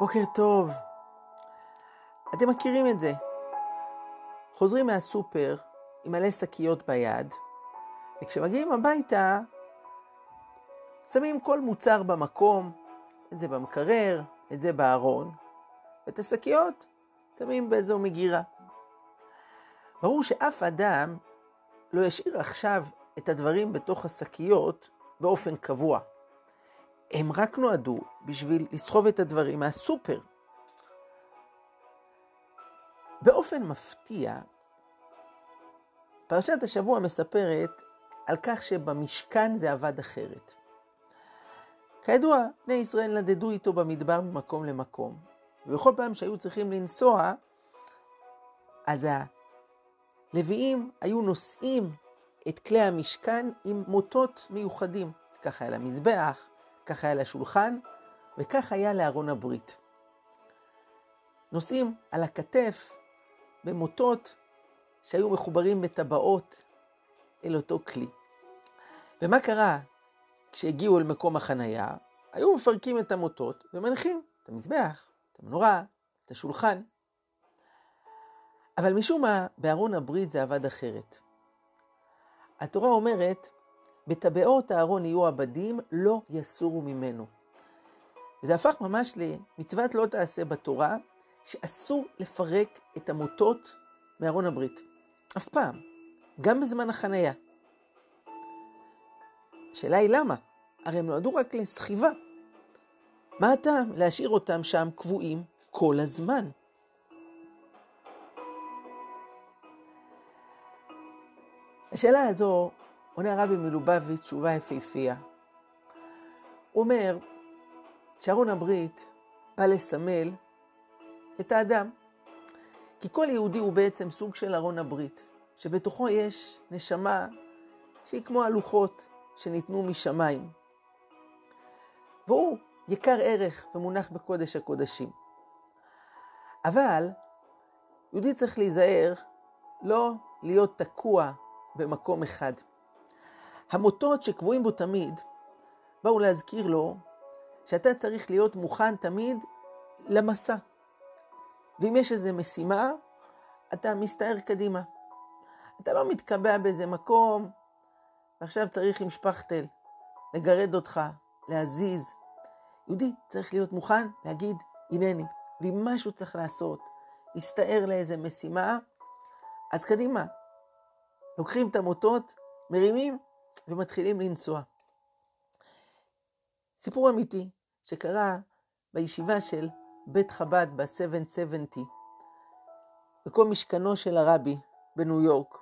בוקר טוב. אתם מכירים את זה. חוזרים מהסופר עם מלא שקיות ביד, וכשמגיעים הביתה, שמים כל מוצר במקום, את זה במקרר, את זה בארון, ואת השקיות שמים באיזו מגירה. ברור שאף אדם לא ישאיר עכשיו את הדברים בתוך השקיות באופן קבוע. הם רק נועדו בשביל לסחוב את הדברים מהסופר. באופן מפתיע, פרשת השבוע מספרת על כך שבמשכן זה עבד אחרת. כידוע, בני ישראל נדדו איתו במדבר ממקום למקום, ובכל פעם שהיו צריכים לנסוע, אז הלוויים היו נושאים את כלי המשכן עם מוטות מיוחדים. ככה היה למזבח, ככה היה לשולחן, וכך היה לארון הברית. נושאים על הכתף במוטות שהיו מחוברים בטבעות אל אותו כלי. ומה קרה כשהגיעו אל מקום החנייה? היו מפרקים את המוטות ומנחים את המזבח, את המנורה, את השולחן. אבל משום מה, בארון הברית זה עבד אחרת. התורה אומרת, בטבעות הארון יהיו עבדים, לא יסורו ממנו. וזה הפך ממש למצוות לא תעשה בתורה, שאסור לפרק את המוטות מארון הברית. אף פעם. גם בזמן החנייה. השאלה היא למה? הרי הם נועדו רק לסחיבה. מה הטעם להשאיר אותם שם קבועים כל הזמן? השאלה הזו עונה הרבי מלובביץ' תשובה יפהפייה. הוא אומר שארון הברית בא לסמל את האדם. כי כל יהודי הוא בעצם סוג של ארון הברית, שבתוכו יש נשמה שהיא כמו הלוחות שניתנו משמיים. והוא יקר ערך ומונח בקודש הקודשים. אבל יהודי צריך להיזהר לא להיות תקוע במקום אחד. המוטות שקבועים בו תמיד באו להזכיר לו שאתה צריך להיות מוכן תמיד למסע. ואם יש איזו משימה, אתה מסתער קדימה. אתה לא מתקבע באיזה מקום, ועכשיו צריך עם שפכטל לגרד אותך, להזיז. יהודי צריך להיות מוכן להגיד, הנני. ואם משהו צריך לעשות, להסתער לאיזה משימה, אז קדימה. לוקחים את המוטות, מרימים ומתחילים לנסוע. סיפור אמיתי שקרה בישיבה של בית חב"ד ב-770, מקום משכנו של הרבי בניו יורק.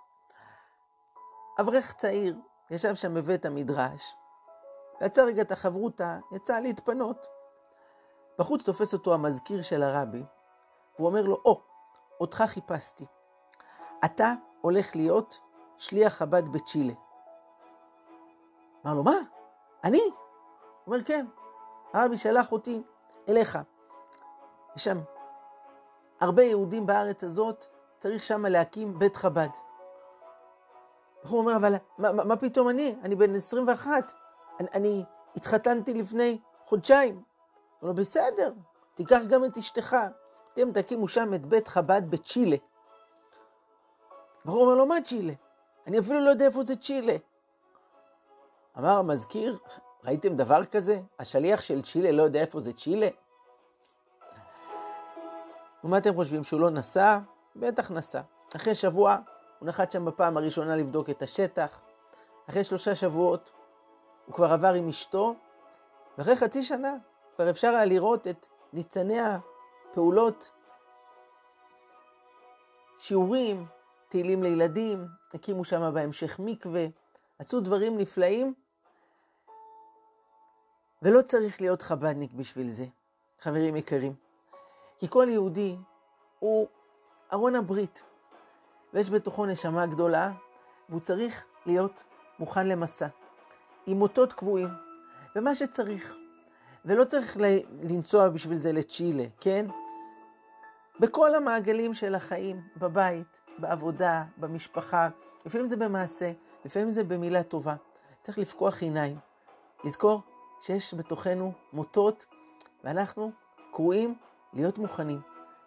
אברך צעיר ישב שם בבית המדרש, ויצא רגע את החברותה, יצא להתפנות. בחוץ תופס אותו המזכיר של הרבי, והוא אומר לו, או, oh, אותך חיפשתי. אתה הולך להיות שליח חב"ד בצ'ילה. אמר לו, מה? אני? הוא אומר, כן, הרבי שלח אותי אליך. יש שם הרבה יהודים בארץ הזאת, צריך שם להקים בית חב"ד. הוא אומר, אבל מה, מה, מה פתאום אני? אני בן 21, אני, אני התחתנתי לפני חודשיים. הוא אומר, בסדר, תיקח גם את אשתך, אתם תקימו שם את בית חב"ד בצ'ילה. הוא אומר לו, מה צ'ילה? אני אפילו לא יודע איפה זה צ'ילה. אמר המזכיר, ראיתם דבר כזה? השליח של צ'ילה לא יודע איפה זה צ'ילה? ומה אתם חושבים, שהוא לא נסע? בטח נסע. אחרי שבוע הוא נחת שם בפעם הראשונה לבדוק את השטח. אחרי שלושה שבועות הוא כבר עבר עם אשתו, ואחרי חצי שנה כבר אפשר היה לראות את ניצני הפעולות, שיעורים, תהילים לילדים, הקימו שם בהמשך מקווה, עשו דברים נפלאים, ולא צריך להיות חב"דניק בשביל זה, חברים יקרים. כי כל יהודי הוא ארון הברית, ויש בתוכו נשמה גדולה, והוא צריך להיות מוכן למסע, עם מוטות קבועים, ומה שצריך. ולא צריך לנסוע בשביל זה לצ'ילה, כן? בכל המעגלים של החיים, בבית, בעבודה, במשפחה, לפעמים זה במעשה, לפעמים זה במילה טובה. צריך לפקוח עיניים, לזכור שיש בתוכנו מוטות, ואנחנו קרואים להיות מוכנים,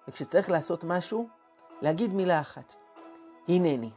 וכשצריך לעשות משהו, להגיד מילה אחת, הנני.